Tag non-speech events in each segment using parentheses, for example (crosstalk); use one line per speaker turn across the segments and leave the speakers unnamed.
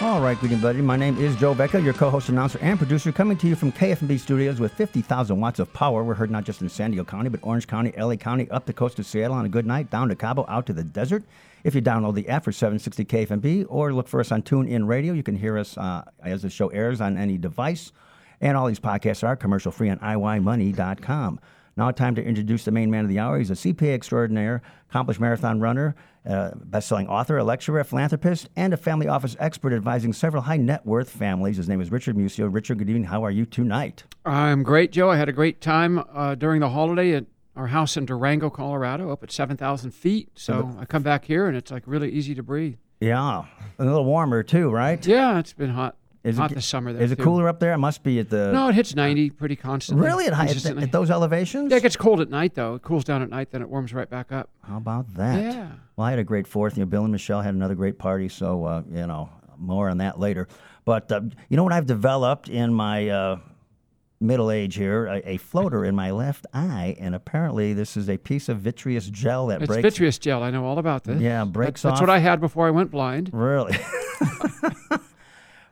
All right, good buddy. My name is Joe Becca, your co-host, announcer, and producer, coming to you from KFMB Studios with 50,000 watts of power. We're heard not just in San Diego County, but Orange County, LA County, up the coast of Seattle on a good night, down to Cabo, out to the desert. If you download the app for 760 KFMB or look for us on TuneIn Radio, you can hear us uh, as the show airs on any device. And all these podcasts are commercial free on IYMoney.com. Now, time to introduce the main man of the hour. He's a CPA extraordinaire, accomplished marathon runner, uh, best-selling author, a lecturer, a philanthropist, and a family office expert advising several high net worth families. His name is Richard Musio. Richard, good evening. How are you tonight?
I'm great, Joe. I had a great time uh, during the holiday at our house in Durango, Colorado, up at 7,000 feet. So I come back here and it's like really easy to breathe.
Yeah, a little warmer too, right?
Yeah, it's been hot.
Is
hot
it,
this summer. There
Is it cooler up there? It must be at the.
No, it hits 90 pretty constantly.
Really, at, high, at, at those elevations?
Yeah, it gets cold at night though. It cools down at night, then it warms right back up.
How about that?
Yeah.
Well, I had a great fourth. You know, Bill and Michelle had another great party. So uh, you know, more on that later. But uh, you know what I've developed in my uh, middle age here? A, a, floater in my left eye, and apparently this is a piece of vitreous gel that
It's
breaks.
vitreous gel. I know all about this.
Yeah, breaks
That- That's
off.
what I had before I went blind.
Really? (laughs) (laughs)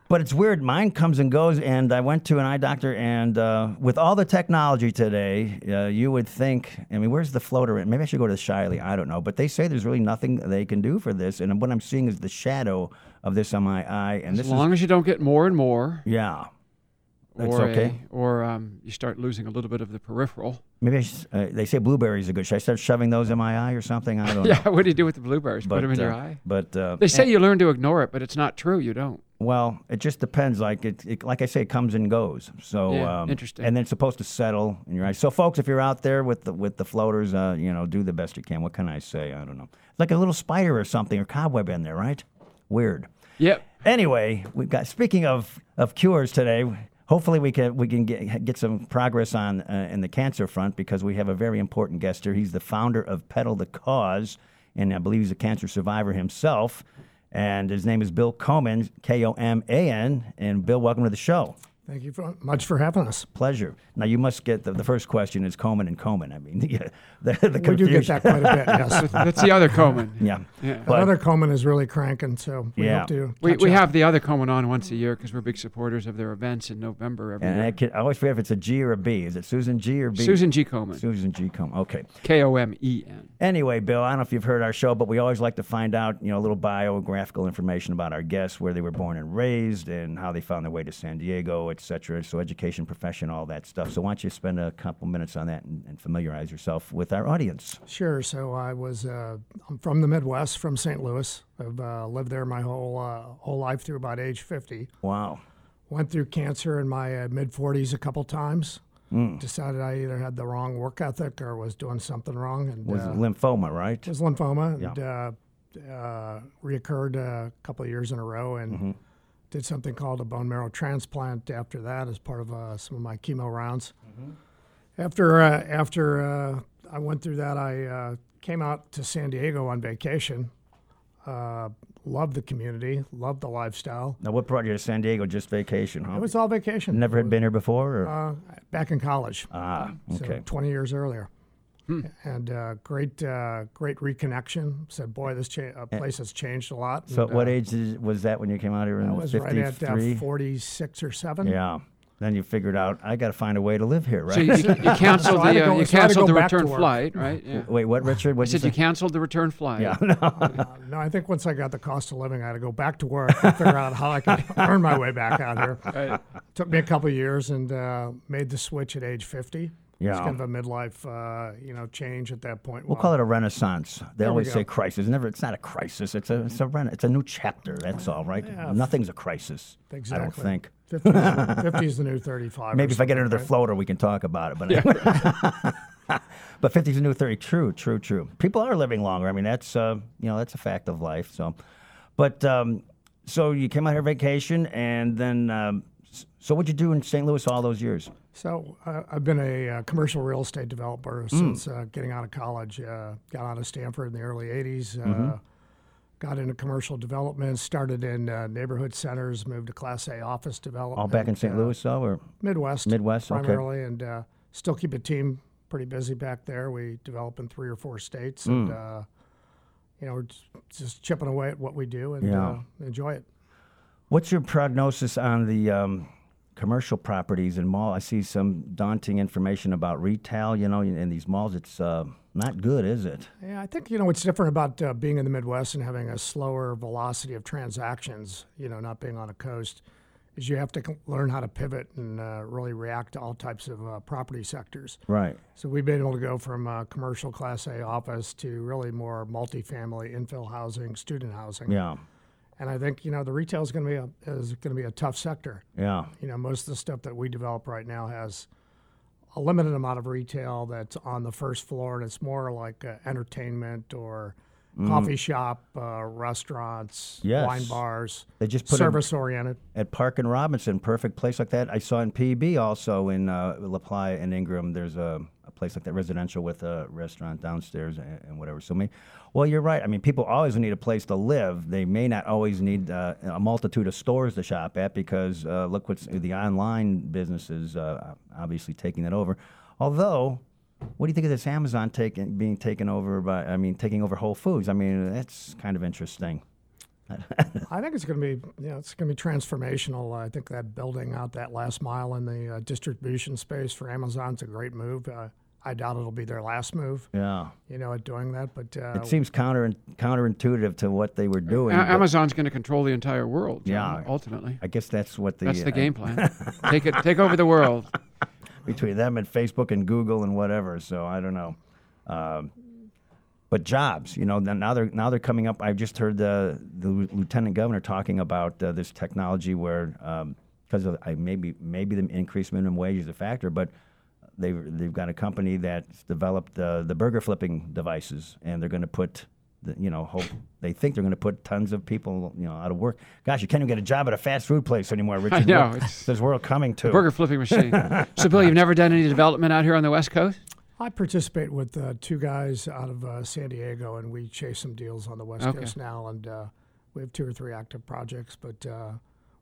but it's weird. Mine comes and goes, and I went to an eye doctor, and uh, with all the technology today, uh, you would think, I mean, where's the floater? Maybe I should go to the Shiley. I don't know. But they say there's really nothing they can do for this. And what I'm seeing is the shadow of this on my eye. And
As long
is,
as you don't get more and more,
yeah. That's
or
okay.
a, or um, you start losing a little bit of the peripheral.
Maybe I sh- uh, they say blueberries are good. Should I start shoving those in my eye or something? I don't (laughs) know.
Yeah, what do you do with the blueberries?
But,
Put them in your
uh,
eye.
But uh,
They say you learn to ignore it, but it's not true. You don't.
Well, it just depends. Like it, it like I say, it comes and goes. So
Yeah,
um,
interesting.
And then it's supposed to settle in your eyes. So, folks, if you're out there with the with the floaters, uh, you know, do the best you can. What can I say? I don't know. Like a little spider or something or cobweb in there, right? Weird.
Yep.
Anyway, we've got. Speaking of of cures today. Hopefully we can we can get get some progress on uh, in the cancer front because we have a very important guest here. He's the founder of Pedal the Cause, and I believe he's a cancer survivor himself. And his name is Bill Koman, K O M A N. And Bill, welcome to the show.
Thank you for, much for having us.
Pleasure. Now you must get the, the first question is Koman and Komen. I mean, (laughs) the, the, the
We do get that quite a bit, yes.
That's the other Komen.
Yeah.
Yeah.
But-
Another Komen is really cranking, so we
Yeah.
hope to
We,
catch
we
up.
have the other Komen on once a year because we're big supporters of their events in November every
And I, can, I always forget if it's a G or a B. Is it Susan G or B?
Susan G. Komen.
Susan G. Komen. Okay.
K O M E N.
Anyway, Bill, I don't know if you've heard our show, but we always like to find out, you know, a little biographical information about our guests, where they were born and raised, and how they found their way to San Diego, et cetera. So, education, profession, all that stuff. So, why don't you spend a couple minutes on that and, and familiarize yourself with our audience?
Sure. So I was uh, I'm from the Midwest, from St. Louis. I've uh, lived there my whole uh, whole life through about age 50.
Wow.
Went through cancer in my uh, mid 40s a couple times.
Hmm.
Decided I either had the wrong work ethic or was doing something wrong. And
Was
uh,
lymphoma, right?
it was lymphoma.
Yeah.
And, uh, uh, reoccurred a couple of years in a row and
Mm-hmm.
Did something called a bone marrow transplant after that as part of uh, some of my chemo rounds.
Mm-hmm.
After uh, after uh, I went through that, I uh, came out to San Diego on vacation. Uh, loved the community, loved the lifestyle.
Now, what brought you to San Diego? Just vacation, huh?
It was all vacation.
Never had been here before? Or?
uh, back in college.
ah,
So
okay.
20 years earlier. And uh, great, uh, great reconnection. Said, boy, this cha- uh, place has changed a lot.
so,
And,
what
uh,
age is, was that when you came out here? In
I was right at
53?
uh, 46 or 7.
Yeah. Then you figured out, I got to find a way to live here, right?
So you, you, you canceled
So
the uh,
go-
you
so I had to
canceled the return flight, right? Yeah.
Wait, what, Richard?
I
What
said you canceled the return flight.
Yeah, (laughs) no.
Uh, no, I think once I got the cost of living, I had to go back to work and figure out how I could (laughs) earn my way back out here.
Right.
Took me a couple of years and uh, made the switch at age 50.
Yeah.
It's kind of a midlife, uh, you know, change at that point.
We'll call it a renaissance. They always say crisis. Never. It's not a crisis. It's a. It's a. Rena- it's a new chapter. That's all, right?
Yeah.
Nothing's a crisis.
Exactly.
I don't think. (laughs)
50 is, the new 35.
Maybe if I get another
right?
floater, we can talk about it. But anyway. (laughs) but 50 is a new 30. True, true, true. People are living longer. I mean, that's uh, you know that's a fact of life. So, but um, so you came out here vacation, and then um, So what'd you do in St. Louis all those years?
So uh, I've been a uh, commercial real estate developer since uh, getting out of college. Uh, got out of Stanford in the early '80s. Uh, got into commercial development. Started in uh, neighborhood centers. Moved to Class A office development.
All back in St. Louis, though, or
Midwest.
Midwest, okay.
primarily, and uh, still keep a team pretty busy back there. We develop in three or four states, and
Mm.
uh, you know, we're just, chipping away at what we do and
Yeah.
uh, enjoy it.
what's your prognosis on the um, commercial properties and mall? I see some daunting information about retail. You know, in these malls, it's uh, not good, is it?
Yeah, I think you know what's different about uh, being in the Midwest and having a slower velocity of transactions. You know, not being on a coast, is you have to c- learn how to pivot and uh, really react to all types of uh, property sectors.
Right.
So we've been able to go from uh, commercial Class A office to really more multifamily infill housing, student housing.
Yeah.
And I think you know the retail is going to be a is going to be a tough sector.
Yeah.
You know, most of the stuff that we develop right now has a limited amount of retail that's on the first floor, and it's more like uh, entertainment or coffee shop, uh, restaurants,
Yes.
wine bars,
They just put
service oriented.
at Park and Robinson, perfect place like that. I saw in PB also in uh, LaPlaya and Ingram. There's a place like that, residential with a restaurant downstairs and, and whatever. So, me, well, you're right. I mean, people always need a place to live. They may not always need uh, a multitude of stores to shop at because uh, look what's the online businesses uh, obviously taking that over. Although. What do you think of this Amazon taking being taken over by? I mean, taking over Whole Foods. I mean, that's kind of interesting. (laughs)
I think it's going to be, you know, it's going to be transformational. I think that building out that last mile in the uh, distribution space for Amazon's a great move. Uh, I doubt it'll be their last move,
Yeah.
you know, at doing that. But uh,
It seems counter counterintuitive to what they were doing.
A- Amazon's going to control the entire world. John,
Yeah.
ultimately,
I guess that's what the
that's the
uh,
game plan. (laughs) take it, take over the world. (laughs)
between them and Facebook and Google and whatever. So I don't know. Um, but jobs, you know, now they're now they're coming up. I just heard the the lieutenant governor talking about uh, this technology where because of I maybe maybe the increased minimum wage is a factor, but they they've got a company that's developed uh, the burger flipping devices, and they're going to put. The, you know, hope they think they're going to put tons of people, you know, out of work. Gosh, you can't even get a job at a fast food place anymore, Richard.
know,
What-
it's-
There's world coming to.
Burger flipping machine. (laughs) so, Bill, you've never done any development out here on the West Coast?
I participate with uh, two guys out of uh, San Diego, and we chase some deals on the West
Okay.
Coast now. And uh, we have two or three active projects, but uh,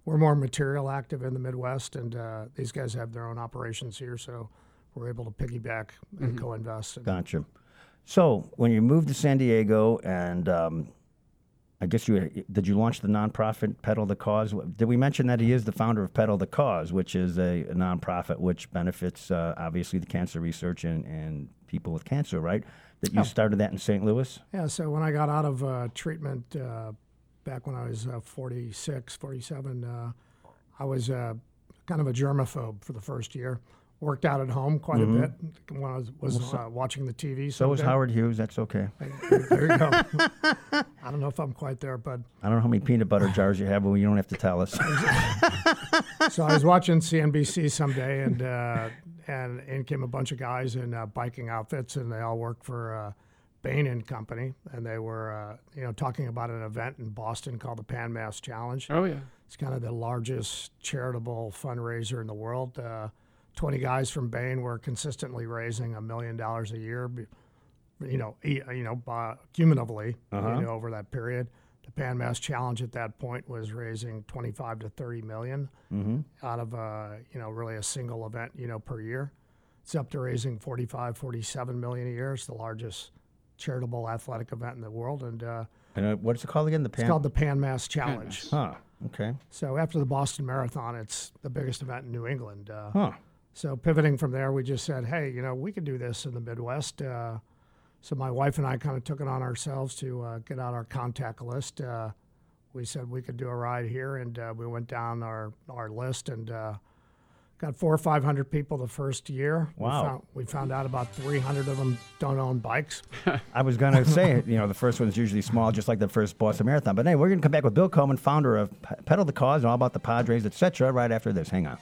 we're more material active in the Midwest, and uh, these guys have their own operations here, so we're able to piggyback and co-invest. And
Gotcha. So when you moved to San Diego, and um, I guess you did you launch the nonprofit Pedal the Cause? Did we mention that he is the founder of Pedal the Cause, which is a, a nonprofit which benefits uh, obviously the cancer research and, and people with cancer, right? That you started that in St. Louis.
Yeah, so when I got out of uh, treatment uh, back when I was uh, 46, 47, uh, I was uh, kind of a germaphobe for the first year. Worked out at home quite a bit when I was, was uh, watching the TV.
Mm-hmm. So was
someday.
Howard Hughes. That's okay. (laughs)
There you go. (laughs) I don't know if I'm quite there, but
I don't know how many peanut butter jars you have, but you don't have to tell us. (laughs)
so I was watching CNBC someday, and uh, and in came a bunch of guys in uh, biking outfits, and they all worked for uh, Bain and Company, and they were uh, you know talking about an event in Boston called the Pan Mass Challenge.
Oh, yeah.
It's kind of the largest charitable fundraiser in the world. Uh, Twenty guys from Bain were consistently raising a million dollars a year, you know, you know, cumulatively, you know, over that period. The Pan Mass Challenge at that point was raising 25 to 30 million out of, uh, you know, really a single event, you know, per year. It's up to raising 45, 47 million a year. It's the largest charitable athletic event in the world, and uh,
and uh, what's it called again? The pan.
it's called the Pan Mass Challenge.
Huh. Okay.
So after the Boston Marathon, it's the biggest event in New England. Uh,
Huh.
So pivoting from there, we just said, hey, you know, we could do this in the Midwest. Uh, so my wife and I kind of took it on ourselves to uh, get out our contact list. Uh, we said we could do a ride here, and uh, we went down our, our list and uh, got four or five hundred people the first year.
Wow.
We found, we found out about three hundred of them don't own bikes. (laughs)
I was going to say, you know, the first one's usually small, just like the first Boston Marathon. But hey, we're going to come back with Bill Koman, founder of Pedal the Cause, and all about the Padres, etc. Right after this. Hang on.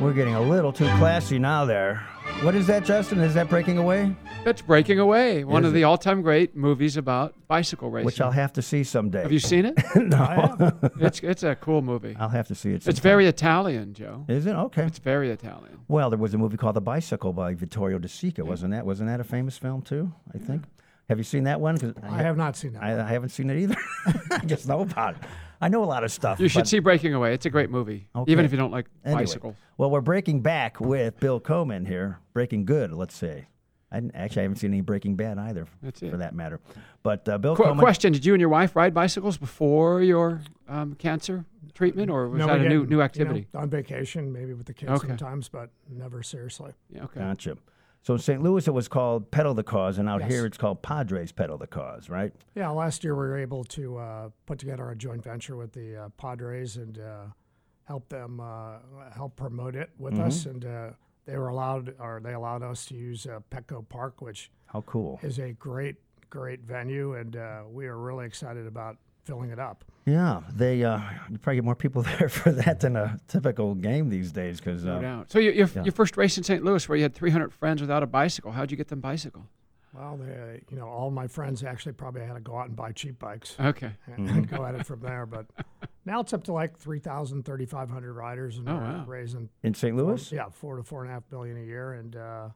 We're getting a little too classy now. There. What is that, Justin? Is that breaking away?
That's Breaking Away, one
Is
of
it?
the all-time great movies about bicycle racing.
which I'll have to see someday.
have you seen it? (laughs)
no,
it's it's a cool movie.
I'll have to see it.
It's very Italian, Joe.
Is it okay?
It's very Italian.
Well, there was a movie called The Bicycle by Vittorio De Sica, wasn't that? Wasn't that a famous film too? I think. Have you seen that one? 'Cause
I have not seen that.
I, I haven't seen it either. (laughs) I just know about it. I know a lot of stuff.
You should
but-
see Breaking Away. It's a great movie,
Okay.
even if you don't like
Anyway,
bicycles.
Well, we're breaking back with Bill Koman here. Breaking good, let's say. I didn't, actually I haven't seen any Breaking Bad either,
That's
for that matter. But uh, Bill
Qu-
Koman.
question: Did you and your wife ride bicycles before your um, cancer treatment, or was
No,
that a new
didn't,
new
you know,
activity?
on vacation, maybe with the kids
Okay.
sometimes, but never seriously.
Yeah, okay.
Gotcha. So in St. Louis, it was called Pedal the Cause, and out
Yes.
here, it's called Padres Pedal the Cause, right?
Yeah, last year we were able to uh, put together a joint venture with the uh, Padres and uh, help them uh, help promote it with us,
Mm-hmm.
and uh, they were allowed, or they allowed us to use uh, Petco Park, which
How cool.
is a great, great venue, and uh, we are really excited about filling it up.
Yeah, they uh, you probably get more people (laughs) there for that than a typical game these days because
No
uh,
doubt. So you, your,
yeah.
your first race in St. Louis, where you had 300 friends without a bicycle, how'd you get them bicycle?
Well, they, you know, all my friends actually probably had to go out and buy cheap bikes
Okay.
and, and (laughs) go at it from there. But now it's up to like 3,000, 3,500 riders, and
Oh,
we're
wow.
raising
in St.
four-
Louis,
yeah, four to four and a half billion a year, and uh,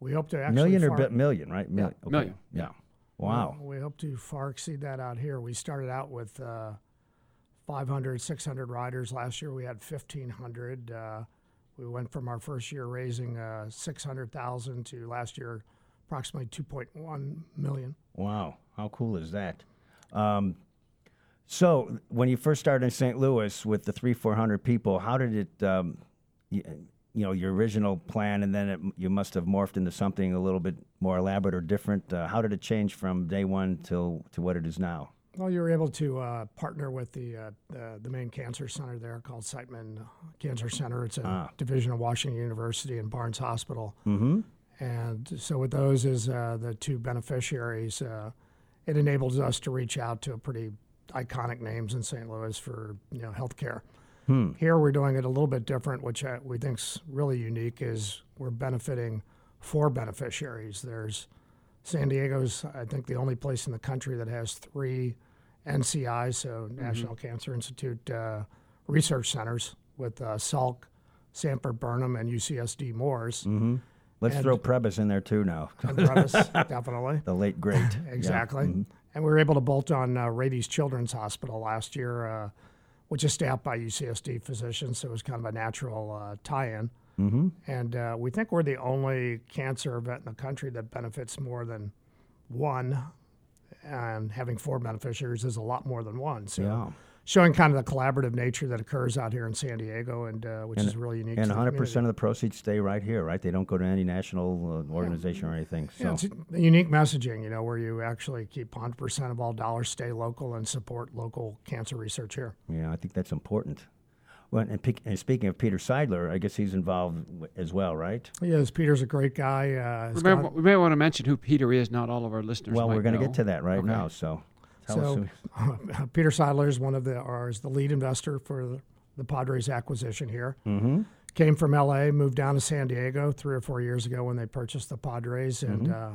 we hope to actually
million or
far,
bit million, right? Mil- okay.
Million.
Yeah. Wow.
We hope to far exceed that out here. We started out with uh, 500, 600 riders last year. We had 1,500. Uh, we went from our first year raising uh, 600,000 to last year approximately 2.1 million.
Wow, how cool is that? Um, so, when you first started in St. Louis with the three, four hundred people, how did it, um, you, know, your original plan, and then it, you must have morphed into something a little bit more elaborate or different. Uh, how did it change from day one till to what it is now?
Well, you were able to uh, partner with the, uh, the the main cancer center there called Siteman Cancer Center. It's a
Ah.
division of Washington University and Barnes Hospital.
Mm-hmm.
And so, with those as uh, the two beneficiaries, uh, it enables us to reach out to pretty iconic names in St. Louis for you know healthcare.
Hmm.
Here, we're doing it a little bit different, which I, we think's really unique. Is we're benefiting four beneficiaries. There's San Diego's, I think, the only place in the country that has three NCIs, so National Cancer Institute uh, research centers with uh, Salk, Sanford Burnham, and UCSD Moores.
Mm-hmm. Let's
And-
throw Prebys in there too now.
And Prebys, (laughs) definitely.
the late great. (laughs) Yeah.
Exactly.
Mhm.
And we were able to bolt on uh, Rady's Children's Hospital last year, uh, which is staffed by UCSD physicians, so it was kind of a natural uh, tie-in.
Mhm.
And uh, we think we're the only cancer event in the country that benefits more than one, and having four beneficiaries is a lot more than one. So
Yeah.
Showing kind of the collaborative nature that occurs out here in San Diego, and uh, which
And-
is really unique.
And 100% of the proceeds stay right here, right? They don't go to any national uh, organization or anything. So
Yeah, it's unique messaging, you know, where you actually keep 100% of all dollars stay local and support local cancer research here.
Yeah, I think that's important. Well, and, pe- and speaking of Peter Seidler, I guess he's involved w- as well, right?
Yes. Peter's a great guy. Uh, has
Remember,
gone-
we may want to mention who Peter is. Not all of our listeners.
well,
might
we're going to get to that right
Okay.
now. So tell
so,
Who, (laughs)
Peter Seidler is one of the, or is the lead investor for the, the Padres acquisition here.
mm-hmm.
Came from LA, moved down to San Diego three or four years ago when they purchased the Padres, and
Mm-hmm.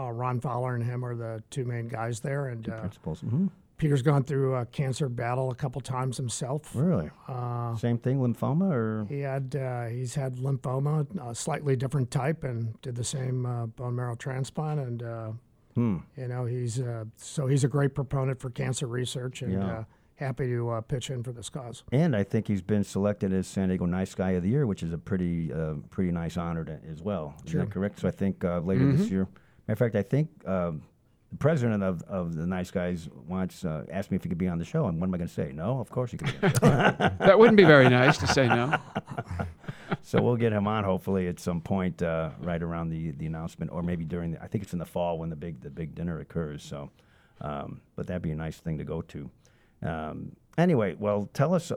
uh, uh, Ron Fowler and him are the two main guys there. And uh,
Principles. hmm
Peter's gone through a cancer battle a couple times himself.
Really?
Uh,
Same thing, lymphoma, or
He had uh, he's had lymphoma, a slightly different type, and did the same uh, bone marrow transplant. And uh,
hmm.
you know he's uh, so he's a great proponent for cancer research, and
Yeah.
uh, happy to uh, pitch in for this cause.
And I think he's been selected as San Diego Nice Guy of the Year, which is a pretty, uh, pretty nice honor to, as well. Is
Sure.
that correct? So I think uh, later this year. Matter of fact, I think um the president of, of the Nice Guys wants uh, asked me if he could be on the show, and what am I going to say? No, of course he can. Be on the show. (laughs)
That wouldn't be very nice to say no. (laughs)
so we'll get him on hopefully at some point uh, right around the, the announcement, or maybe during the. I think it's in the fall when the big the big dinner occurs. So, um, but that'd be a nice thing to go to. Um, anyway, well, tell us. Uh,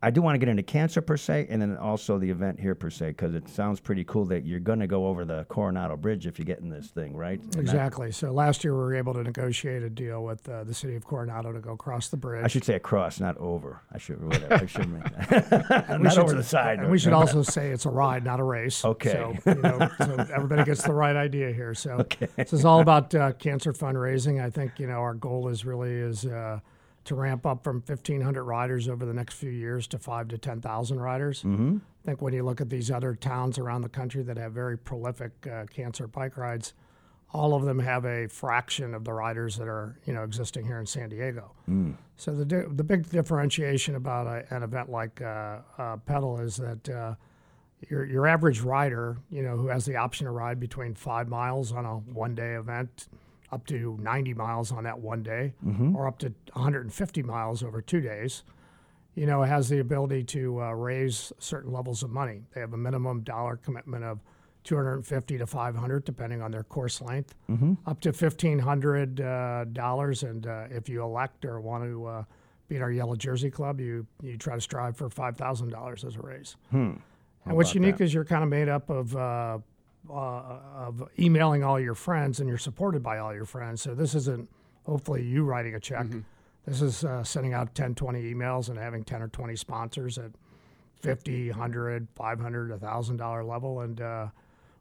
I do want to get into cancer per se, and then also the event here per se, because it sounds pretty cool that you're going to go over the Coronado Bridge if you get in this thing, right? And that-
Exactly. So last year we were able to negotiate a deal with uh, the city of Coronado to go across the bridge.
I should say across, not over. I should. Whatever. I should make that. (laughs) Not
should-
over the side.
And we should also (laughs) say it's a ride, not a race.
Okay.
So, you know, so everybody gets the right idea here. So (laughs) this is all about uh, cancer fundraising. I think you know our goal is really is uh, to ramp up from 1,500 riders over the next few years to five to 10,000 riders. Mm-hmm. I think when you look at these other towns around the country that have very prolific uh, cancer bike rides, all of them have a fraction of the riders that are you know existing here in San Diego. So the di- the big differentiation about a, an event like uh, uh, Pedal is that uh, your your average rider, you know, who has the option to ride between five miles on a one day event, up to 90 miles on that one day, or up to 150 miles over two days, you know, has the ability to uh, raise certain levels of money. They have a minimum dollar commitment of 250 to 500, depending on their course length, up to 1,500 uh, dollars. And uh, if you elect or want to uh, be in our Yellow Jersey Club, you you try to strive for $5,000 as a raise. And what's unique
that?
is you're kind of made up of uh, uh, of emailing all your friends, and you're supported by all your friends. So this isn't hopefully you writing a check. This is uh, sending out 10, 20 emails and having 10 or 20 sponsors at 50, 100, 500, $1,000 level. And uh,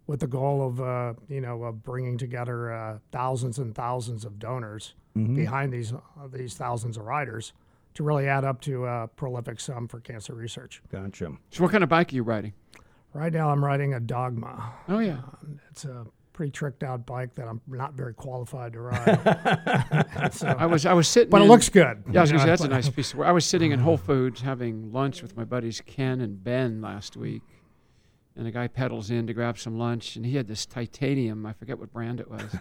with the goal of, uh, you know, of bringing together uh, thousands and thousands of donors behind these, uh, these thousands of riders to really add up to a prolific sum for cancer research.
Gotcha.
So, what kind of bike are you riding?
Right now, I'm riding a Dogma.
Oh yeah, um,
It's a pretty tricked out bike that I'm not very qualified to ride. (laughs) (laughs) so,
I was I was sitting.
but it looks good.
Yeah, I was gonna say that's a nice piece. Of work. I was sitting in Whole (laughs) Foods having lunch with my buddies Ken and Ben last week, and a guy pedals in to grab some lunch, and he had this titanium. I forget what brand it was.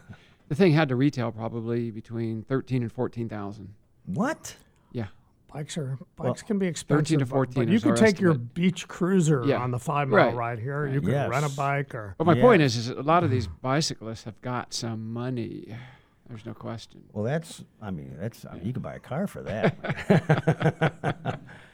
the thing had to retail probably between thirteen and fourteen thousand.
What?
Yeah,
Bikes are bikes can be expensive.
13 to 14
But you
is
can
our
take your beach cruiser
Yeah.
on the five mile
Right.
ride here.
Right.
You can
Yes.
rent a bike or
but my point is, is a lot of these (sighs) bicyclists have got some money. There's no question.
Well, that's. I mean, that's. I mean, you could buy a car for that. (laughs) (laughs)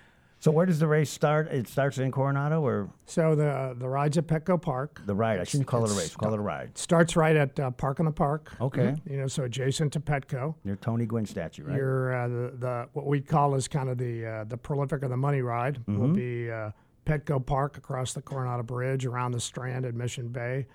so where does the race start? It starts in Coronado, or
so the the rides at Petco Park
the ride? I shouldn't call it a race. Call it a ride.
starts right at uh, Park in the Park.
Okay.
You know, so adjacent to Petco.
Near Tony Gwynn statue, right?
Your uh, the, the what we call is kind of the uh, the prolific of the money ride will
Mm-hmm.
be uh, Petco Park across the Coronado Bridge around the Strand at Mission Bay,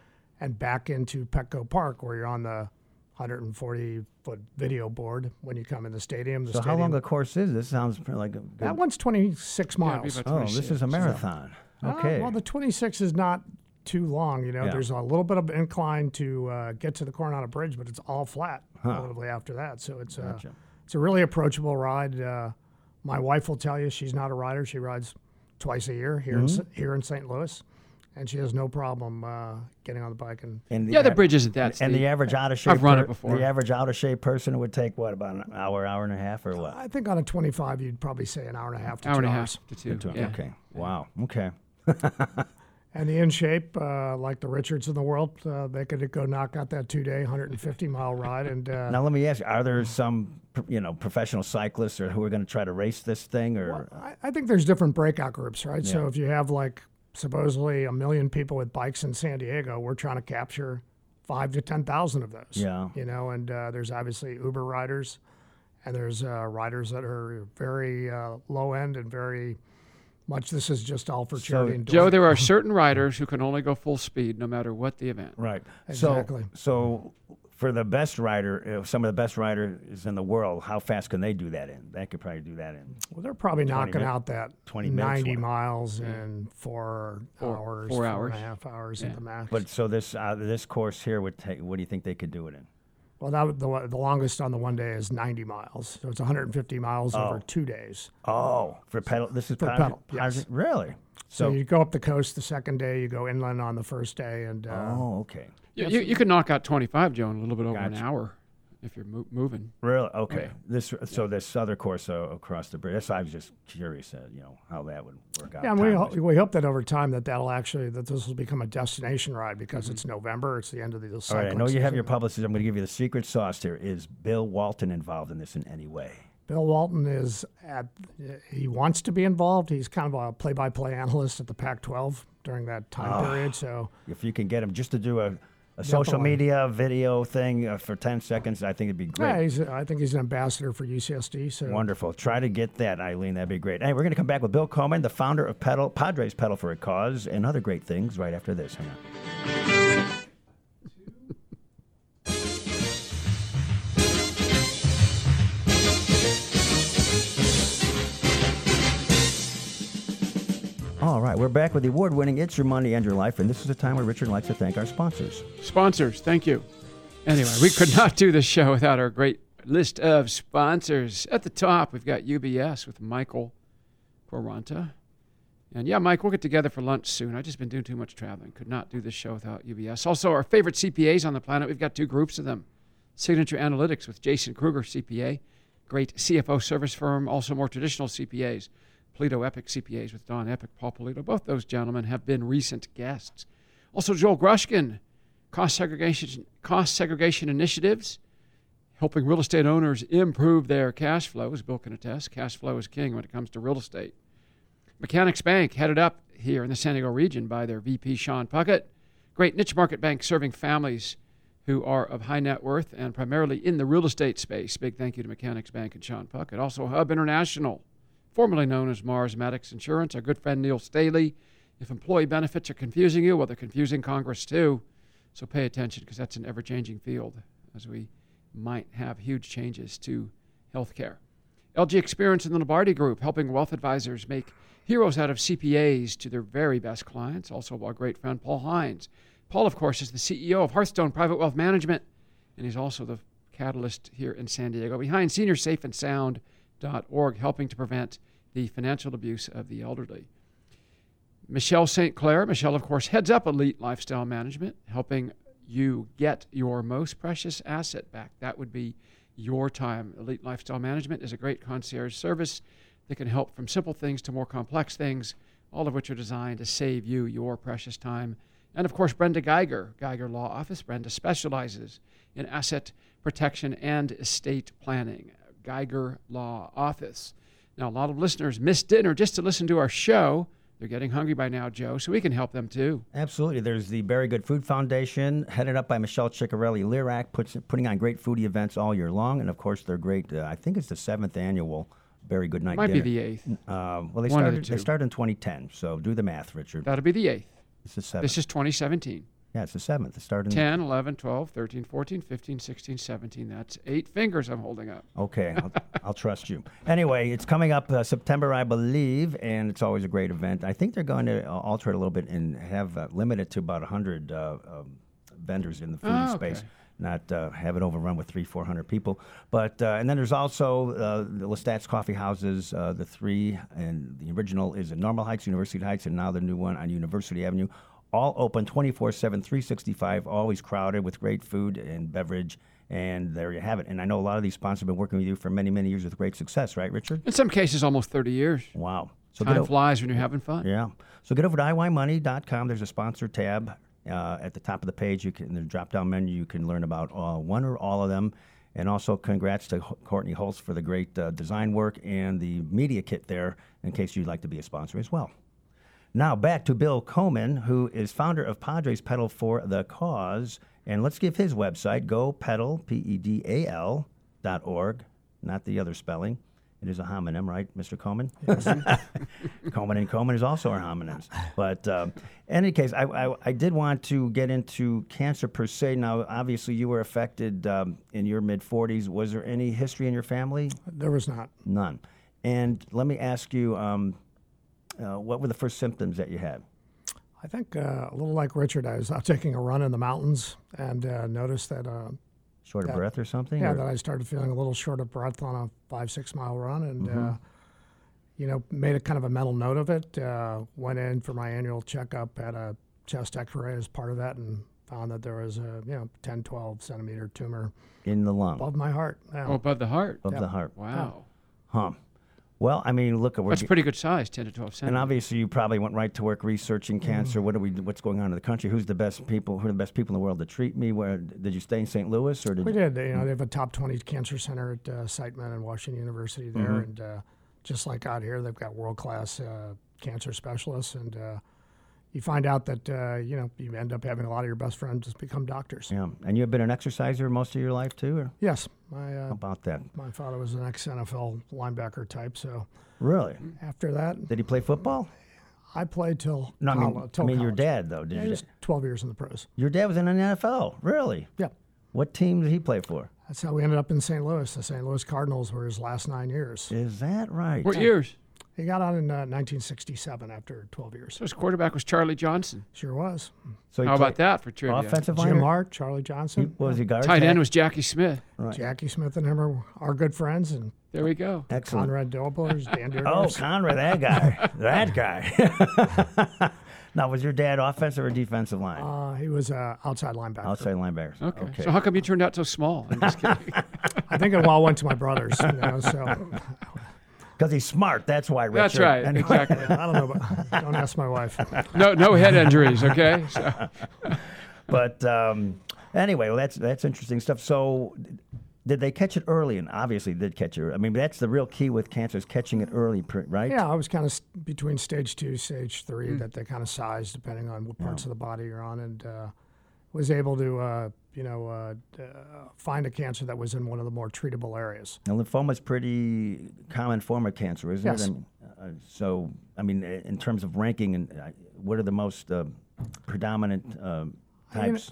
and back into Petco Park where you're on the 140 foot video board when you come in the stadium. The
so how
stadium,
long a course is this? Sounds like a good.
that one's 26
Yeah, it'd be
miles.
about
oh, this is a
so-
marathon.
Uh,
Okay.
well, the 26 is not too long. You know,
Yeah.
there's a little bit of incline to uh, get to the Coronado Bridge, but it's all flat relatively after that. So it's uh,
Gotcha.
it's a really approachable ride. Uh, my wife will tell you she's not a rider. She rides twice a year here
Mm-hmm.
S- here in St. Louis, and she has no problem uh, getting on the bike. And
and
Yeah, the bridge isn't that
And the average out of shape.
I've run it before.
The average out of shape person would take what about an hour, hour and a half, or what?
I think on a 25, you'd probably say an hour and a half to
hour
two
and a half to two.
Two-
Yeah.
Okay. Wow. Okay. (laughs)
And the in shape, uh, like the Richards in the world, uh, they could go knock out that two day, 150 mile ride. And uh,
Now let me ask you: Are there some, you know, professional cyclists or who are going to try to race this thing, or
I, I think there's different breakout groups, right? So if you have like supposedly a million people with bikes in San Diego, we're trying to capture five to ten thousand of those.
Yeah.
you know, and uh, there's obviously Uber riders, and there's uh, riders that are very uh, low end and very much. This is just all for charity. and
Joe, there are certain (laughs) riders who can only go full speed no matter what the event.
right?
Exactly.
So, so for the best rider, some of the best riders in the world, how fast can they do that in? That could probably do that in.
well, they're probably knocking
min-
out that
20 minutes,
90
what?
miles in four,
Four-
hours,
four
four
hours.
and a half hours
Yeah.
at the max.
But so this uh, this course here would take. What do you think they could do it in?
Well, that would- the the longest on the one day is 90 miles, so it's 150 miles over
Oh.
two days.
Oh, for pedal. This is
For
Padre-
pedal, yes.
Really?
So,
So.
you go up the coast the second day, you go inland on the first day, and uh,
oh, okay.
You, you, you could knock out 25, Joe, in a little bit over an hour if you're mo- moving.
Really? Okay.
yeah.
This so this other course uh, across the bridge. That's why I was just curious, uh, you know, how that would work out.
yeah, and we ho- we hope that over time that that'll actually that this will become a destination ride because
Mm-hmm.
it's November, it's the end of the
All
cycling
right. I know you have
season.
your publicist. I'm going to give you the secret sauce. Here is Bill Walton involved in this in any way?
Bill Walton is at, he wants to be involved. He's kind of a play by play analyst at the Pac 12 during that time period. So,
If you can get him just to do a, a social media video thing uh, for 10 seconds, I think it'd be great.
yeah, he's, I think he's an ambassador for UCSD. So,
Wonderful. Try to get that, Eileen. That'd be great. Hey, we're going to come back with Bill Koman, the founder of Pedal, Padres Pedal for a Cause, and other great things right after this. Hang on. We're back with the award winning It's Your Money and Your Life, and this is the time where Richard likes to thank our sponsors.
Sponsors, thank you. Anyway, we could not do this show without our great list of sponsors. At the top, we've got UBS with Michael Quaranta. And yeah, Mike, we'll get together for lunch soon. I've just been doing too much traveling. Could not do this show without UBS. Also, our favorite CPAs on the planet, we've got two groups of them. Signature Analytics with Jason Kruger, CPA, great CFO service firm, also more traditional CPAs. Polito Epic CPAs with Don Epic, Paul Polito. Both those gentlemen have been recent guests. Also, Joel Grushkin, cost segregation, cost segregation initiatives, helping real estate owners improve their cash flow, as Bill can attest. Cash flow is king when it comes to real estate. Mechanics Bank, headed up here in the San Diego region by their VP, Sean Puckett. Great niche market bank serving families who are of high net worth and primarily in the real estate space. Big thank you to Mechanics Bank and Sean Puckett. Also, Hub International, formerly known as Mars Maddox Insurance, our good friend Neil Staley. If employee benefits are confusing you, well, they're confusing Congress too. So pay attention because that's an ever changing field as we might have huge changes to health care. LG Experience and the Lombardi Group, helping wealth advisors make heroes out of CPAs to their very best clients. Also, our great friend Paul Hines. Paul, of course, is the CEO of Hearthstone Private Wealth Management, and he's also the catalyst here in San Diego behind seniorsafeandsound.org, helping to prevent the financial abuse of the elderly. Michelle St. Clair. Michelle, of course, heads up Elite Lifestyle Management, helping you get your most precious asset back. That would be your time. Elite Lifestyle Management is a great concierge service that can help from simple things to more complex things, all of which are designed to save you your precious time. And of course, Brenda Geiger, Geiger Law Office. Brenda specializes in asset protection and estate planning. Geiger Law Office. Now, a lot of listeners miss dinner just to listen to our show. They're getting hungry by now, Joe, so we can help them too.
Absolutely. There's the Very Good Food Foundation, headed up by Michelle Ciccarelli Lerach, puts, putting on great foodie events all year long. And of course, they're great. Uh, I think it's the seventh annual Very Good Night
Might
Dinner.
be the eighth.
Um, well, they
One
started,
the
they started in 2010. So do the math, Richard.
That'll be the eighth.
It's the seventh.
This is 2017.
Yeah, it's the seventh. It started in
10, 11, 12, 13, 14, 15, 16, 17. That's eight fingers I'm holding up.
Okay, I'll, (laughs) I'll trust you. Anyway, it's coming up uh, September, I believe, and it's always a great event. I think they're going to uh, alter it a little bit and have uh, limit it to about 100 uh, um, vendors in the food
Oh,
space.
okay.
Not uh, have it overrun with three, four hundred people, but uh, and then there's also uh, the Lestat's Coffee Houses, uh, the three, and the original is in Normal Heights, University Heights, and now the new one on University Avenue. All open 24 7, 365, always crowded with great food and beverage. And there you have it. And I know a lot of these sponsors have been working with you for many, many years with great success, right, Richard?
In some cases, almost 30 years.
Wow. So
Time flies when you're having fun.
yeah. So get over to iYmoney.com. There's a sponsor tab uh, at the top of the page. You can, in the drop down menu, you can learn about uh, one or all of them. And also, congrats to Courtney Holtz for the great uh, design work and the media kit there, in case you'd like to be a sponsor as well. Now back to Bill Koman, who is founder of Padres Pedal for the Cause, and let's give his website go pedal p e d a l dot org, not the other spelling. It is a homonym, right, Mr. Koman? Koman and Komen is also our homonyms. But um, in any case, I, I, I did want to get into cancer per se. Now, obviously, you were affected um, in your mid 40s. Was there any history in your family?
there was not.
None. And let me ask you, um, uh, what were the first symptoms that you had?
I think uh, a little like Richard, I was out taking a run in the mountains and uh, noticed that, uh,
Short of
Yeah.
breath or something?
yeah,
or-
that I started feeling a little short of breath on a five, six mile run and, uh, you know, made a kind of a mental note of it. Uh, went in for my annual checkup, had a chest x ray as part of that, and found that there was a, you know, 10, 12 centimeter tumor
in the lung
above my heart. Yeah.
Oh, above the heart.
above
Yeah.
the heart.
Wow.
Huh. Well, I mean, look, we're
That's
get-
pretty good size, 10 to 12
cents.
and
obviously you probably went right to work researching cancer. What are we? What's going on in the country? Who's the best people? Who are the best people in the world to treat me? Where did you stay in St. Louis or did
We
you?
did. You know, they have a top 20 cancer center at uh, Siteman and Washington University there,
Mm-hmm.
and uh, just like out here, they've got world class uh, cancer specialists, and uh, you find out that uh, you know you end up having a lot of your best friends just become doctors.
Yeah, and you've been an exerciser most of your life too. Or
Yes, my
how
uh,
about that?
my father was an ex NFL linebacker type, so
Really?
after that,
Did he play football?
I played till
No, I mean,
coll-
I
till
mean your dad though. Did
Yeah,
you?
just 12 years in the pros.
Your dad was in the NFL. Really?
Yeah.
What team did he play for?
That's how we ended up in St. Louis. The St. Louis Cardinals were his last nine years.
Is that right?
What years?
He got out in uh, 1967 after 12 years.
So his quarterback was Charlie Johnson.
Sure was.
So
How about that for trivia?
Offensive line,
Jim
line.
Hart, Charlie Johnson,
What was he guard?
Tight end was Jackie Smith.
Right.
Jackie Smith and him are, are good friends, and
There we go.
Excellent.
Conrad Dobler's Dan (laughs)
Oh, Conrad, that guy. (laughs) that guy. (laughs) now, was your dad offensive or defensive line?
Uh, he was uh, outside linebacker.
Outside linebackers.
Okay. So how come you turned out so small? I'm just kidding.
I think it all went to my brothers. You know, so
Because he's smart. That's why, Richard.
That's right.
Anyway,
Exactly.
I don't know, but don't ask my wife.
No, no head injuries. Okay. So, (laughs)
But um, anyway, well, that's that's interesting stuff. So, did they catch it early? And obviously, did catch it. I mean, that's the real key with cancer is catching it early, right?
Yeah, I was kind of between stage two, stage three, that they kind of size depending on what parts of the body you're on, and uh, was able to, uh, you know, uh, uh, find a cancer that was in one of the more treatable areas.
Now, lymphoma is pretty common form of cancer, isn't
Yes.
it? Mean, uh, so, I mean, in terms of ranking, and uh, what are the most uh, predominant uh,
I mean,
types?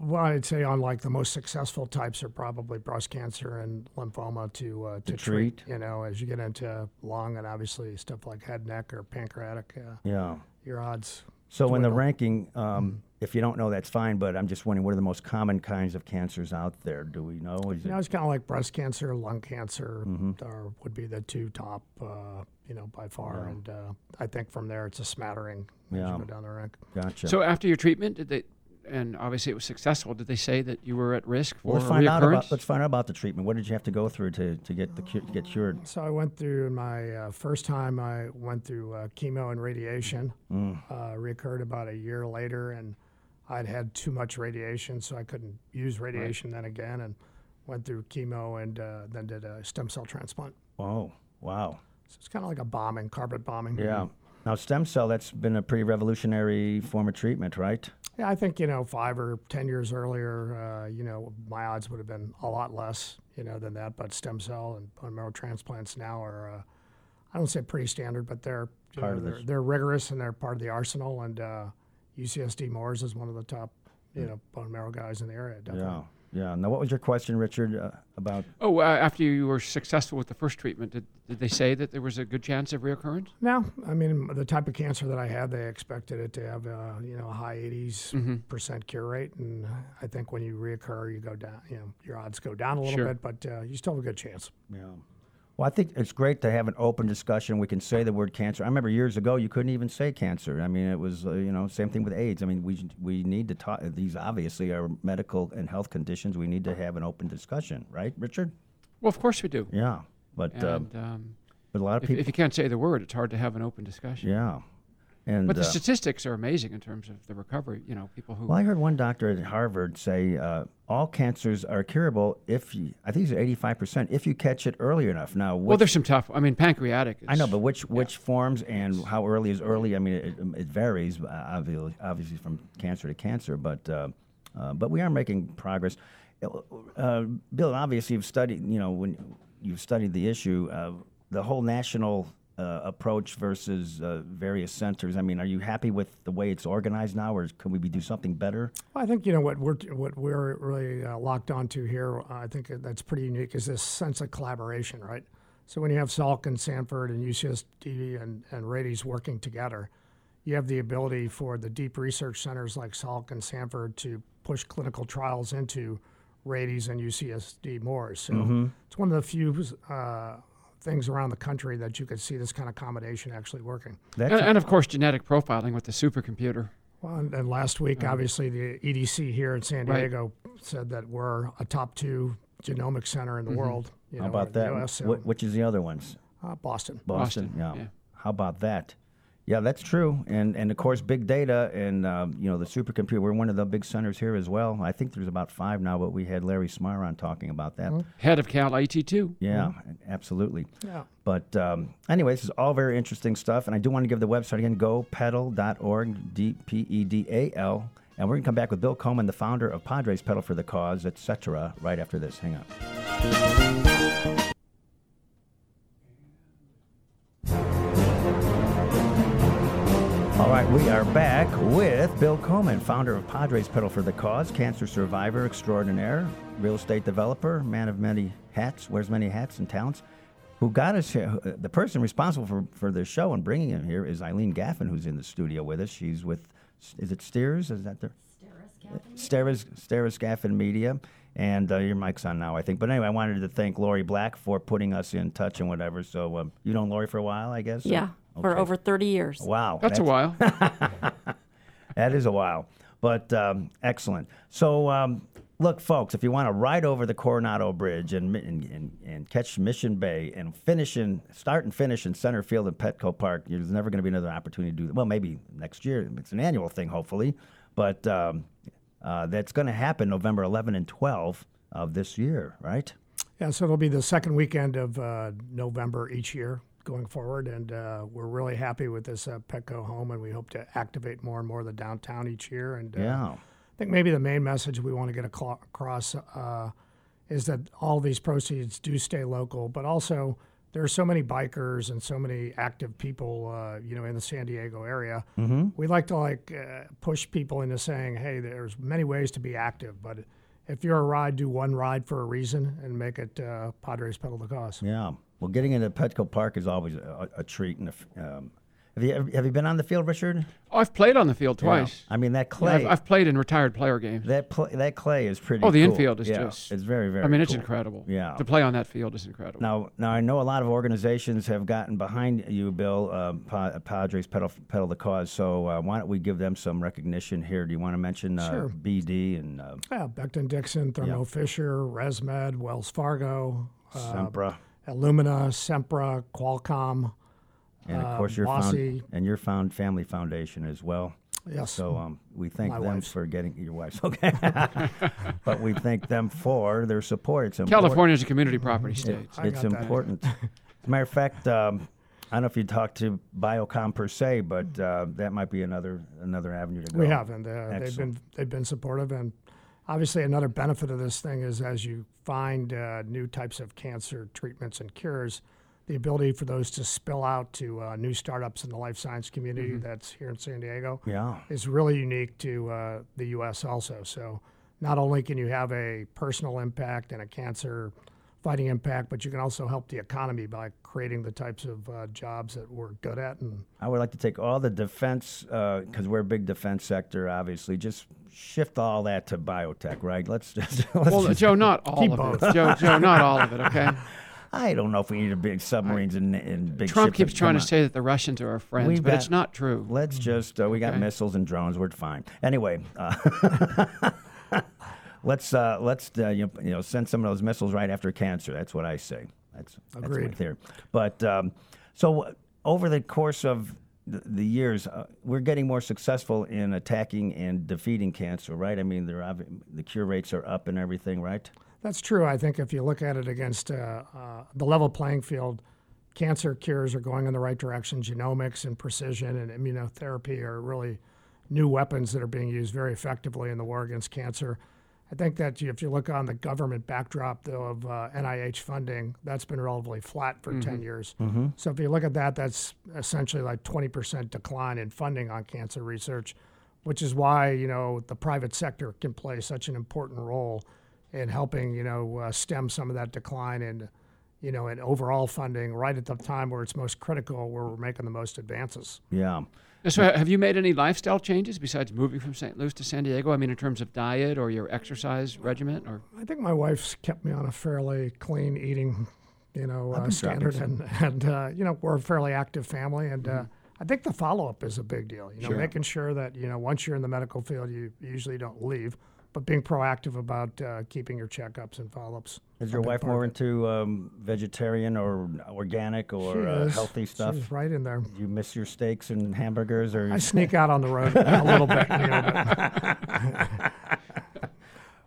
Well, I'd say on like the most successful types are probably breast cancer and lymphoma to uh, to,
treat.
You know, as you get into lung and obviously stuff like head, neck, or pancreatic, uh,
yeah.
your odds.
So, in the ranking, um, if you don't know, that's fine. But I'm just wondering, what are the most common kinds of cancers out there? Do we know? Is
You know, it's kind of like breast cancer, lung cancer,
Mm-hmm.
are, would be the two top, uh, you know, by far. And uh, I think from there it's a smattering as
Yeah.
you go down the rank.
gotcha.
so after your treatment, did they? And obviously it was successful. Did they say that you were at risk for
Well, let's find out about let's find out about the treatment. What did you have to go through to, to get the cu- get cured?
So I went through my uh, first time. I went through uh, chemo and radiation.
Mm.
Uh, reoccurred about a year later, and I'd had too much radiation, so I couldn't use radiation then again, and went through chemo and uh, then did a stem cell transplant.
Oh, wow.
So it's kind of like a bombing, carpet bombing.
Yeah. Now, stem cell, that's been a pretty revolutionary form of treatment, right?
Yeah, I think you know five or ten years earlier, uh, you know, my odds would have been a lot less, you know, than that. But stem cell and bone marrow transplants now are, uh, I don't say pretty standard, but they're,
part
know,
of
they're, they're rigorous and they're part of the arsenal. And uh, UCSD Moores is one of the top, you know, bone marrow guys in the area. Definitely.
Yeah. Yeah. Now, what was your question, Richard, uh, about?
Oh, uh, after you were successful with the first treatment, did, did they say that there was a good chance of reoccurrence?
No, I mean the type of cancer that I had, they expected it to have a you know a high 80s
Mm-hmm.
percent cure rate, and I think when you reoccur, you go down. You know, your odds go down a little
Sure.
bit, but uh, you still have a good chance.
Yeah. Well, I think it's great to have an open discussion. We can say the word cancer. I remember years ago you couldn't even say cancer. I mean, it was uh, you know same thing with AIDS. I mean, we we need to talk. These obviously are medical and health conditions. We need to have an open discussion, right, Richard?
Well, of course we do.
Yeah. But
And
um,
um,
but a lot of
if,
people.
if you can't say the word, it's hard to have an open discussion.
yeah. And
But the
uh,
statistics are amazing in terms of the recovery. You know, people who
Well, I heard one doctor at Harvard say uh, all cancers are curable if you, I think it's eighty-five percent if you catch it early enough. Now,
well, there's some tough. I mean, pancreatic. Is,
I know, but which which forms and how early is early? I mean, it, it varies uh, obviously, obviously from cancer to cancer, but uh, uh, but we are making progress. Uh, Bill, obviously, you've studied. You know, when you've studied the issue, uh, the whole national. Uh, approach versus uh, various centers. I mean, are you happy with the way it's organized now, or can we be, do something better?
Well, I think you know what we're what we're really uh, locked onto here. I think that's pretty unique is this sense of collaboration, right? So when you have Salk and Sanford and UCSD and and Rady's working together, you have the ability for the deep research centers like Salk and Sanford to push clinical trials into Rady's and UCSD more. So it's one of the few uh, things around the country that you could see this kind of combination actually working.
And, and of course, genetic profiling with the supercomputer.
Well, and, and last week, obviously, the EDC here in San
Right.
Diego said that we're a top two genomic center in the world. You
How
know,
about that?
US, so,
Wh- which is the other ones?
Uh, Boston.
Boston.
Boston,
Yeah.
yeah.
How about that? Yeah, that's true. And and of course, big data and um, you know the supercomputer. We're one of the big centers here as well. I think there's about five now, but we had Larry Smarr on talking about that.
Head of Calit2.
Yeah, absolutely.
Yeah.
But um, anyway, this is all very interesting stuff. And I do want to give the website again, gopedal.org, D P E D A L. And we're going to come back with Bill Koman, the founder of Padres Pedal for the Cause, etc., right after this. Hang on. All right, we are back with Bill Koman, founder of Padres Pedal for the Cause, cancer survivor extraordinaire, real estate developer, man of many hats, wears many hats and talents, who got us here. The person responsible for, for this show and bringing him here is Eileen Gaffin, who's in the studio with us. She's with, is it Steers? Is that their? Steris, Steris Gaffin Media. And uh, your mic's on now, I think. But anyway, I wanted to thank Lori Black for putting us in touch and whatever. So um, you known Lori for a while, I guess?
Yeah, for over 30 years.
Wow.
That's a while. (laughs)
That is a while, but um, excellent. So, um, look, folks, if you want to ride over the Coronado Bridge and, and, and, and catch Mission Bay and finish in, start and finish in center field at Petco Park, there's never going to be another opportunity to do that. Well, maybe next year. It's an annual thing, hopefully, but um, uh, that's going to happen November 11 and 12 of this year, right?
Yeah, so it'll be the second weekend of uh, November each year going forward, and uh, we're really happy with this uh, Petco home, and we hope to activate more and more of the downtown each year. And uh,
Yeah.
I think maybe the main message we want to get across uh, is that all these proceeds do stay local, but also there are so many bikers and so many active people, uh, you know, in the San Diego area. Mm-hmm. We like to like uh, push people into saying, hey, there's many ways to be active, but if you're a ride, do one ride for a reason and make it uh, Padres pedal the cause.
Yeah. Well, getting into Petco Park is always a, a treat. And a f um, have you ever, have you been on the field, Richard?
Oh, I've played on the field twice.
I mean that
Yeah,
clay.
I've, I've played in retired player games.
that pl- that clay is pretty.
Oh, the
cool.
infield is
yeah,
just-
It's very very.
I mean, it's
cool.
incredible.
Yeah.
To play on that field is incredible.
Now, now I know a lot of organizations have gotten behind you, Bill. Uh, pa- Padres pedal pedal the cause. So uh, why don't we give them some recognition here? Do you want to mention uh,
Sure.
BD and uh,
Yeah, Becton Dickinson, Thermo Fisher, ResMed, Wells Fargo, uh,
Sempra,
Illumina, Sempra, Qualcomm.
and of
uh,
course your
Bossy.
found and your found family foundation as well.
Yes.
So um, we thank
My
them
wife's.
for getting your wife's okay, (laughs) but we thank them for their support. It's important.
California is a community property state.
I
it's
got that.
important. (laughs) As a matter of fact, um, I don't know if you talked to Biocom per se, but uh, that might be another another avenue to go.
We have, and uh, they've been they've been supportive. And obviously, another benefit of this thing is as you find uh, new types of cancer treatments and cures, the ability for those to spill out to uh, new startups in the life science community that's here in San Diego
Yeah.
is really unique to uh, the U.S. Also, so not only can you have a personal impact and a cancer fighting impact, but you can also help the economy by creating the types of uh, jobs that we're good at and
I would like to take all the defense, because we're a big defense sector, obviously, just shift all that to biotech, right? Let's just. (laughs) Let's
Well,
just
Joe, not all
Keep
of it. Joe, Joe, not all of it. Okay. (laughs)
I don't know if we need a big submarines and, and big
Trump
ships
keeps trying
come
to say that the Russians are our friends,
We've
but
got-
it's not true.
Let's just, uh, we got
Okay.
missiles and drones. We're fine. Anyway, uh, (laughs) let's uh, let's uh, you, you know send some of those missiles right after cancer. That's what I say. That's that's my
Agreed.
theory. But um, so uh, over the course of the, the years, uh, we're getting more successful in attacking and defeating cancer, right? I mean, obvi- the cure rates are up and everything, right?
That's true. I think if you look at it against uh, uh, the level playing field, cancer cures are going in the right direction. Genomics and precision and immunotherapy are really new weapons that are being used very effectively in the war against cancer. I think that if you look on the government backdrop, though, of uh, NIH funding, that's been relatively flat for 10 years. So if you look at that, that's essentially like 20% decline in funding on cancer research, which is why, you know, the private sector can play such an important role in helping, you know, uh, stem some of that decline in, you know, in overall funding right at the time where it's most critical, where we're making the most advances.
Yeah.
So, have you made any lifestyle changes besides moving from St. Louis to San Diego? I mean, in terms of diet or your exercise regimen, or
I think my wife's kept me on a fairly clean eating, you know, uh, standard, and (laughs) and uh, you know we're a fairly active family, and uh, I think the follow up is a big deal. You know, making sure that you know once you're in the medical field, you usually don't leave, but being proactive about uh, keeping your checkups and follow-ups.
Is your wife more into um, vegetarian or organic or uh, healthy stuff?
She's right in there.
You miss your steaks and hamburgers, or
I sneak out on the road a little bit. You know, but (laughs)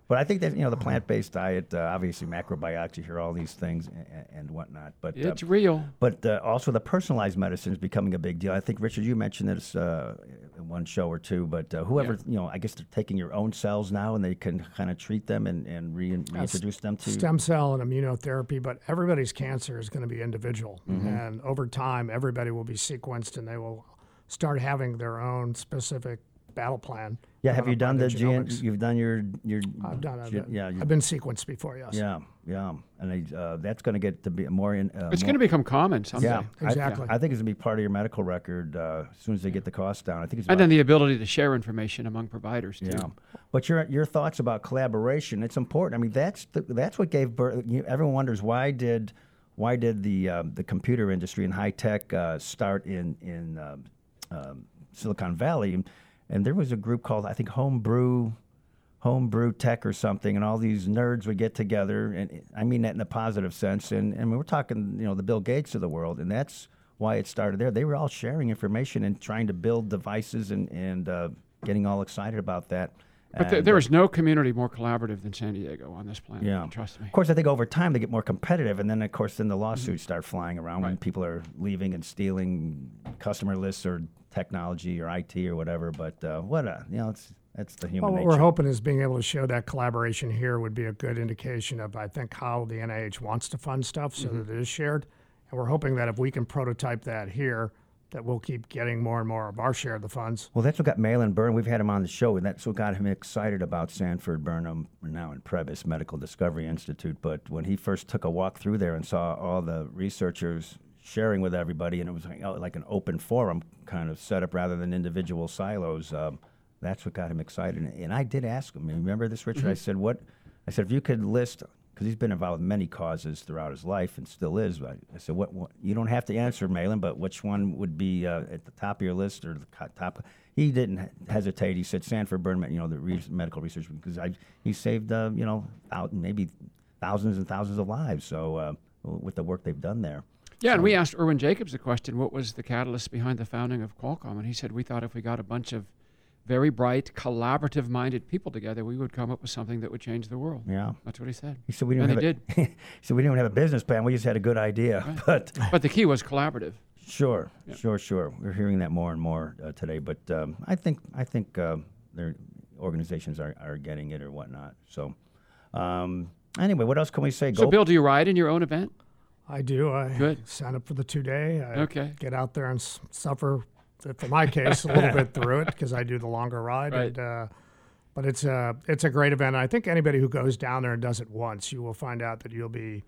But I think that you know the plant-based diet, uh, obviously macrobiotics, you hear all these things and, and whatnot. But uh,
It's real.
but uh, also the personalized medicine is becoming a big deal. I think Richard, you mentioned this uh, in one show or two. But uh, whoever you know, I guess they're taking your own cells now, and they can kind of treat them and and re- reintroduce them to.
stem cell and immunotherapy, but everybody's cancer is going to be individual.
Mm-hmm.
And over time, everybody will be sequenced and they will start having their own specific battle plan.
yeah, have you done the gen- You've done your your.
I've done it.
gen- yeah,
I've been sequenced before, yes.
yeah, yeah, and they, uh, that's going to get to be more in. Uh,
It's going to become common someday.
Yeah, I-
Exactly.
I, think it's going to be part of your medical record uh, as soon as they get the cost down. I think it's
And then the ability to share information among providers too.
Yeah, but your your thoughts about collaboration? It's important. I mean, that's the, that's what gave birth. You, everyone wonders why did why did the um, the computer industry and high tech uh, start in in um, um, Silicon Valley, and there was a group called I think Homebrew. Homebrew Tech or something, and all these nerds would get together, and I mean that in a positive sense. And and we're talking, you know, the Bill Gates of the world, and that's why it started there. They were all sharing information and trying to build devices and and uh, getting all excited about that.
But th- there
uh,
no community more collaborative than San Diego on this planet.
yeah,
Trust me.
Of course, I think over time they get more competitive, and then of course then the lawsuits start flying around when people are leaving and stealing customer lists or technology or IT or whatever. But uh, what a you know, it's that's the human
Well, what
nature.
we're hoping is being able to show that collaboration here would be a good indication of, I think, how the NIH wants to fund stuff so
Mm-hmm.
that it is shared. And we're hoping that if we can prototype that here, that we'll keep getting more and more of our share of the funds.
Well, that's what got Malin Burnham. We've had him on the show, and that's what got him excited about Sanford Burnham, now in Prebys Medical Discovery Institute. But when he first took a walk through there and saw all the researchers sharing with everybody, and it was like, oh, like an open forum kind of setup rather than individual silos, um, that's what got him excited. And, and I did ask him. Remember this, Richard? I said, "What?" I said, "If you could list." Because he's been involved in many causes throughout his life and still is. But I said, what, what you don't have to answer, Malin, but which one would be uh, at the top of your list or the top? He didn't hesitate. He said Sanford Burnham, you know, the re- medical research, because I, he saved, uh, you know, out maybe thousands and thousands of lives. So uh, with the work they've done there.
Yeah, and we asked Irwin Jacobs the question, what was the catalyst behind the founding of Qualcomm? And he said, we thought if we got a bunch of very bright, collaborative minded people together, we would come up with something that would change the world.
Yeah.
That's what he said.
He said we didn't
And
have
they
a, (laughs) he said we didn't have a business plan. We just had a good idea. (laughs) But
But the key was collaborative.
Sure, sure, sure. We're hearing that more and more uh, today, but um, I think I think uh, their organizations are, are getting it or whatnot. So, um, anyway, what else can we say?
So, Bill, do you ride in your own event?
I do. I
Good.
sign up for the two day. I
Okay.
Get out there and suffer, for my case, a little (laughs) bit through it because I do the longer ride.
Right.
And, uh, but it's a it's a great event. I think anybody who goes down there and does it once, you will find out that you'll be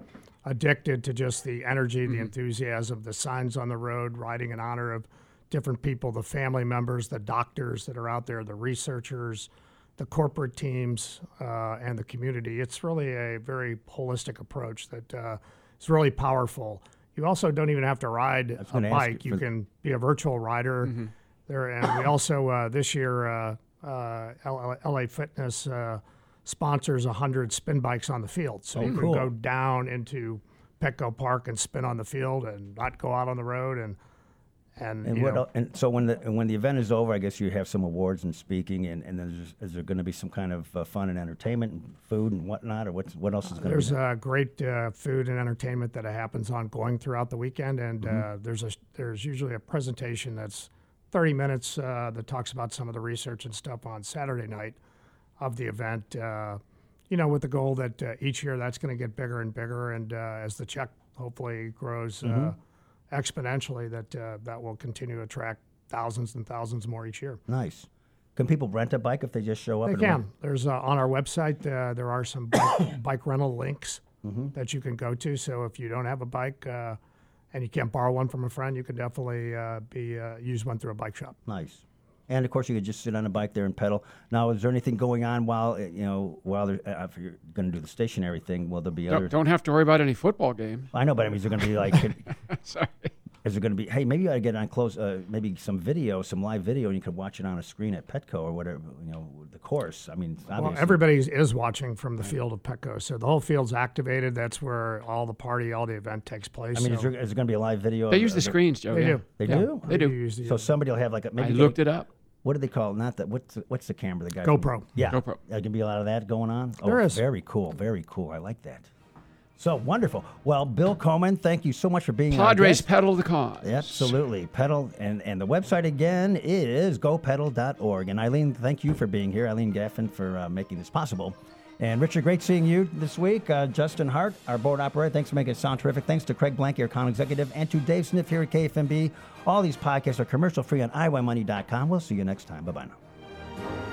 addicted to just the energy, the enthusiasm, the signs on the road, riding in honor of different people, the family members, the doctors that are out there, the researchers, the corporate teams, uh, and the community. It's really a very holistic approach that uh, is really powerful. You also don't even have to ride a bike.
you
You can be a virtual rider there. And we also uh, this year uh, uh, LA Fitness uh, sponsors 100 spin bikes on the field, so you
cool.
can go down into Petco Park and spin on the field and not go out on the road and and,
And what?
know,
and so when the when the event is over, I guess you have some awards and speaking, and and then there's, is there going to be some kind of uh, fun and entertainment and food and whatnot, or what's what else is going to
There's
be?
uh, great uh, food and entertainment that happens ongoing throughout the weekend, and
Mm-hmm.
uh, there's a there's usually a presentation that's 30 minutes uh, that talks about some of the research and stuff on Saturday night of the event. Uh, you know, with the goal that uh, each year that's going to get bigger and bigger, and uh, as the check hopefully grows
Mm-hmm.
Exponentially, that uh, that will continue to attract thousands and thousands more each year.
Nice. Can people rent a bike if they just show up?
They
and rent?
can. There's uh, on our website. Uh, there are some bike, (coughs) bike rental links
Mm-hmm.
that you can go to. So if you don't have a bike uh, and you can't borrow one from a friend, you can definitely uh, be uh, use one through a bike shop.
Nice. And of course, you could just sit on a bike there and pedal. Now, is there anything going on while uh, you know while there, uh, if you're going to do the stationary thing? Will there be other?
Don't, don't have to worry about any football game.
I know, but I mean, is there going to be like? (laughs)
Sorry.
Is there going to be? Hey, maybe I ought to get on close. Uh, maybe some video, some live video, and you could watch it on a screen at Petco or whatever. You know, the course. I mean,
Well, everybody is watching from the field of Petco, so the whole field's activated. That's where all the party, all the event takes place.
I mean, is
so
there, is there going to be a live video?
They
of-
use
of
the screens, Joe.
They
yeah.
do.
They
Yeah,
do?
They do.
use the
So somebody will have like a maybe.
I
get-
looked it up.
What do they call it? Not that. What's the, what's the camera? The guy.
GoPro.
Yeah.
GoPro.
There can be a lot of that going on.
There
oh,
is.
Very cool. Very cool. I like that. So wonderful. Well, Bill Koman, thank you so much for being our
Padres pedal the cause.
Absolutely. Pedal and, and the website again is gopedal.org. And Eileen, thank you for being here. Eileen Gaffin for uh, making this possible. And Richard, great seeing you this week. Uh, Justin Hart, our board operator, thanks for making it sound terrific. Thanks to Craig Blank, our account executive, and to Dave Sniff here at KFMB. All these podcasts are commercial free on iWayMoney.com. We'll see you next time. Bye bye now.